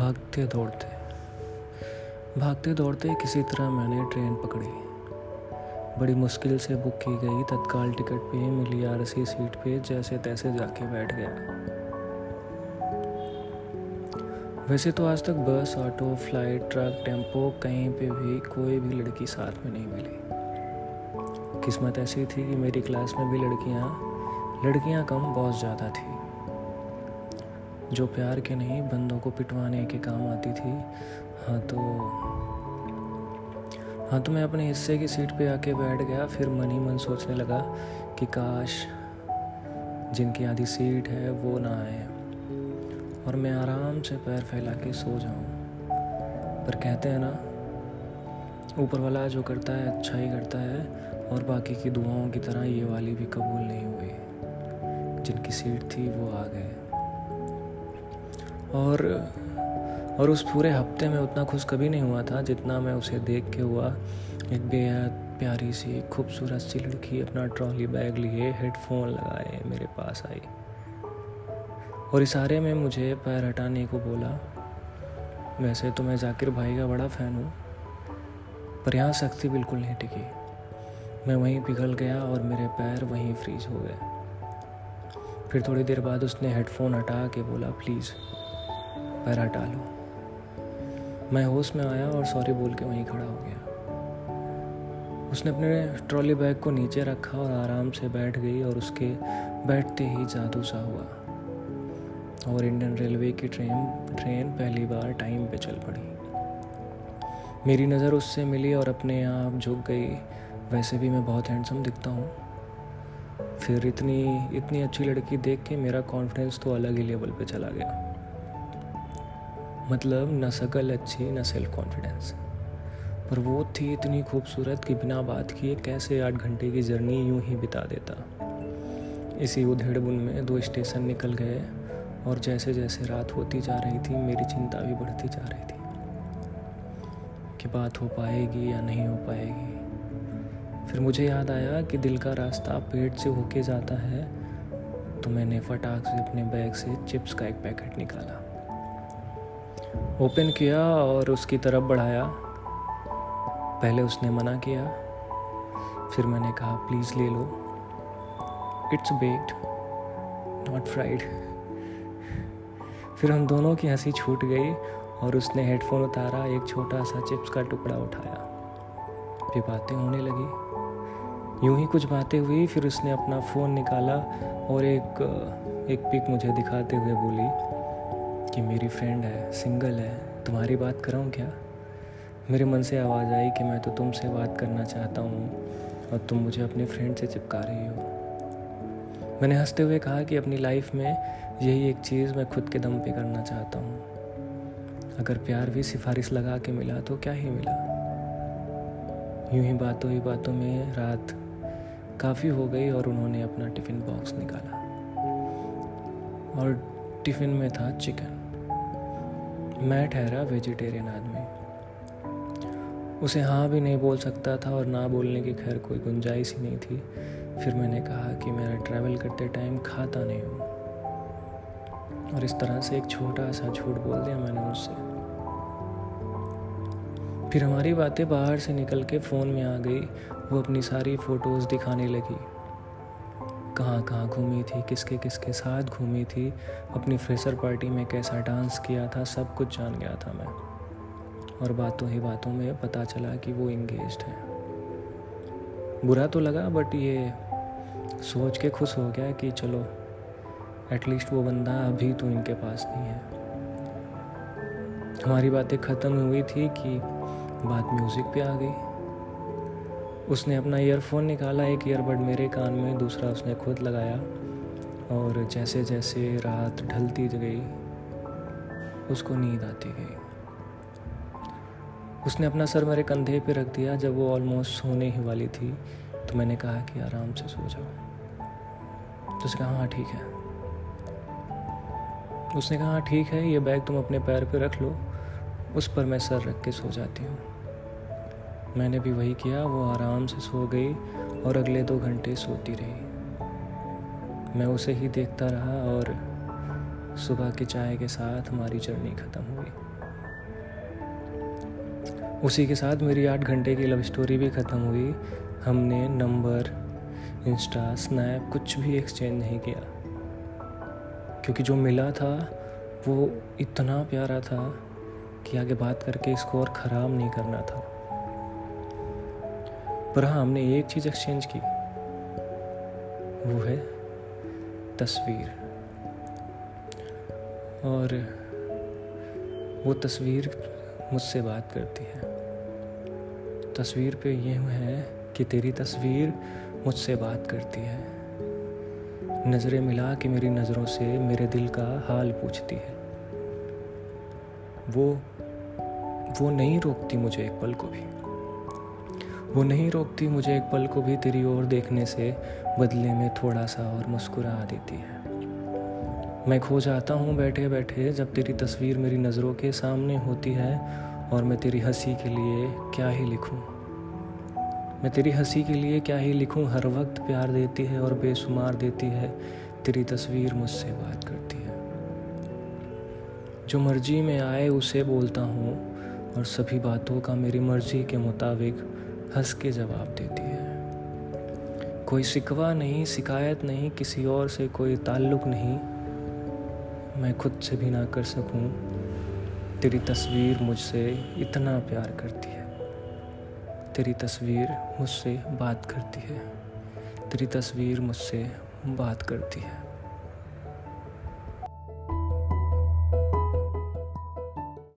भागते दौड़ते। भागते दौड़ते किसी तरह मैंने ट्रेन पकड़ी। बड़ी मुश्किल से बुक की गई, तत्काल टिकट पे मिली आर सी सीट पे, जैसे तैसे जाके बैठ गया। वैसे तो आज तक बस, ऑटो, फ़्लाइट, ट्रक, टेंपो, कहीं पे भी कोई भी लड़की साथ में नहीं मिली। किस्मत ऐसी थी कि मेरी क्लास में भी लड़कियाँ लड़कियाँ कम, बहुत ज़्यादा थी। जो प्यार के नहीं, बंदों को पिटवाने के काम आती थी। हाँ तो हाँ तो मैं अपने हिस्से की सीट पे आके बैठ गया, फिर मन ही मन सोचने लगा कि काश जिनकी आधी सीट है वो ना आए और मैं आराम से पैर फैला के सो जाऊँ। पर कहते हैं ना, ऊपर वाला जो करता है अच्छा ही करता है और बाकी की दुआओं की तरह ये वाली भी कबूल नहीं हुई। जिनकी सीट थी वो आ गए। और और उस पूरे हफ़्ते में उतना खुश कभी नहीं हुआ था जितना मैं उसे देख के हुआ। एक बेहद प्यारी सी, खूबसूरत सी लड़की अपना ट्रॉली बैग लिए, हेडफोन लगाए, मेरे पास आई। और इशारे में मुझे पैर हटाने को बोला, वैसे तो मैं जाकिर भाई का बड़ा फ़ैन हूँ, पर यहाँ सख्ती बिल्कुल नहीं टिकी। मैं वहीं पिघल गया और मेरे पैर वहीं फ्रीज हो गए। फिर थोड़ी देर बाद उसने हेडफोन हटा के बोला प्लीज़ पैर हटा लो मैं होश में आया और सॉरी बोल के वहीं खड़ा हो गया। उसने अपने ट्रॉली बैग को नीचे रखा और आराम से बैठ गई और उसके बैठते ही जादू सा हुआ। और इंडियन रेलवे की ट्रेन ट्रेन पहली बार टाइम पे चल पड़ी। मेरी नज़र उससे मिली और अपने आप झुक गई। वैसे भी मैं बहुत हैंडसम दिखता हूँ। फिर इतनी इतनी अच्छी लड़की देख के मेरा कॉन्फिडेंस तो अलग ही लेवल पे चला गया। मतलब न शकल अच्छी, न सेल्फ कॉन्फिडेंस। पर वो थी इतनी खूबसूरत कि बिना बात किए कैसे आठ घंटे की जर्नी यूँ ही बिता देता। इसी उधेड़ बुन में दो स्टेशन निकल गए और जैसे जैसे रात होती जा रही थी, मेरी चिंता भी बढ़ती जा रही थी कि बात हो पाएगी या नहीं हो पाएगी। फिर मुझे याद आया कि दिल का रास्ता पेट से होके जाता है तो मैंने फटाक से अपने बैग से चिप्स का एक पैकेट निकाला। ओपन किया और उसकी तरफ़ बढ़ाया। पहले उसने मना किया। फिर मैंने कहा, प्लीज़ ले लो। इट्स बेक्ड नॉट फ्राइड फिर हम दोनों की हँसी छूट गई और उसने हेडफोन उतारा, एक छोटा सा चिप्स का टुकड़ा उठाया। फिर बातें होने लगी। यूँ ही कुछ बातें हुई, फिर उसने अपना फ़ोन निकाला और एक एक पिक मुझे दिखाते हुए बोली। कि मेरी फ्रेंड है सिंगल है, तुम्हारी बात कराऊँ क्या? मेरे मन से आवाज़ आई कि मैं तो तुमसे बात करना चाहता हूँ और तुम मुझे अपने फ्रेंड से चिपका रही हो। मैंने हँसते हुए कहा कि अपनी लाइफ में यही एक चीज़ मैं खुद के दम पे करना चाहता हूँ। अगर प्यार भी सिफारिश लगा के मिला तो क्या ही मिला? यूँ ही बातों ही बातों में रात काफ़ी हो गई और उन्होंने अपना टिफ़िन बॉक्स निकाला। और टिफ़िन में था चिकन मैं ठहरा वेजिटेरियन आदमी। उसे हाँ भी नहीं बोल सकता था और ना बोलने की खैर कोई गुंजाइश ही नहीं थी। फिर मैंने कहा कि मैं ट्रैवल करते टाइम खाता नहीं हूँ। और इस तरह से एक छोटा सा झूठ बोल दिया मैंने उससे। फिर हमारी बातें बाहर से निकल के फ़ोन में आ गई। वो अपनी सारी फ़ोटोज़ दिखाने लगी। कहाँ कहाँ घूमी थी, किसके किसके साथ घूमी थी, अपनी फ्रेशर पार्टी में कैसा डांस किया था, सब कुछ जान गया था मैं। और बातों ही बातों में पता चला कि वो इंगेज है। बुरा तो लगा बट ये सोच के खुश हो गया कि चलो एटलीस्ट वो बंदा अभी तो इनके पास नहीं है। हमारी बातें ख़त्म हुई थी कि बात म्यूज़िक पे आ गई। उसने अपना ईयरफोन निकाला, एक ईयरबड मेरे कान में, दूसरा उसने खुद लगाया और जैसे जैसे रात ढलती गई, उसको नींद आती गई। उसने अपना सर मेरे कंधे पे रख दिया, जब वो ऑलमोस्ट सोने ही वाली थी तो मैंने कहा कि आराम से सो जाओ। तो उसने कहा हाँ ठीक है। उसने कहा हाँ ठीक है, ये बैग तुम अपने पैर पे रख लो, उस पर मैं सर रख के सो जाती हूँ। मैंने भी वही किया, वो आराम से सो गई और अगले दो घंटे सोती रही। मैं उसे ही देखता रहा और सुबह की चाय के साथ हमारी जर्नी ख़त्म हुई। उसी के साथ मेरी आठ घंटे की लव स्टोरी भी ख़त्म हुई। हमने नंबर, इंस्टा स्नैप कुछ भी एक्सचेंज नहीं किया। क्योंकि जो मिला था, वो इतना प्यारा था कि आगे बात करके इसको और ख़राब नहीं करना था। पर हाँ हमने एक चीज़ एक्सचेंज की। वो है तस्वीर। और वो तस्वीर मुझसे बात करती है। तस्वीर पे ये है कि तेरी तस्वीर मुझसे बात करती है। नज़रें मिला के मेरी नज़रों से मेरे दिल का हाल पूछती है। वो वो नहीं रोकती मुझे एक पल को भी। वो नहीं रोकती, मुझे एक पल को भी तेरी ओर देखने से बदले में थोड़ा सा और मुस्कुरा देती है। मैं खो जाता हूँ बैठे बैठे जब तेरी तस्वीर मेरी नज़रों के सामने होती है और मैं तेरी हँसी के लिए क्या ही लिखूँ? मैं तेरी हँसी के लिए क्या ही लिखूं? हर वक्त प्यार देती है और बेशुमार देती है। तेरी तस्वीर मुझसे बात करती है। जो मर्ज़ी में आए, उसे बोलता हूँ और सभी बातों का मेरी मर्ज़ी के मुताबिक हंस के जवाब देती है। कोई शिकवा नहीं, शिकायत नहीं, किसी और से कोई ताल्लुक नहीं। मैं खुद से भी ना कर सकूँ। तेरी तस्वीर मुझसे इतना प्यार करती है। तेरी तस्वीर मुझसे बात करती है। तेरी तस्वीर मुझसे बात करती है।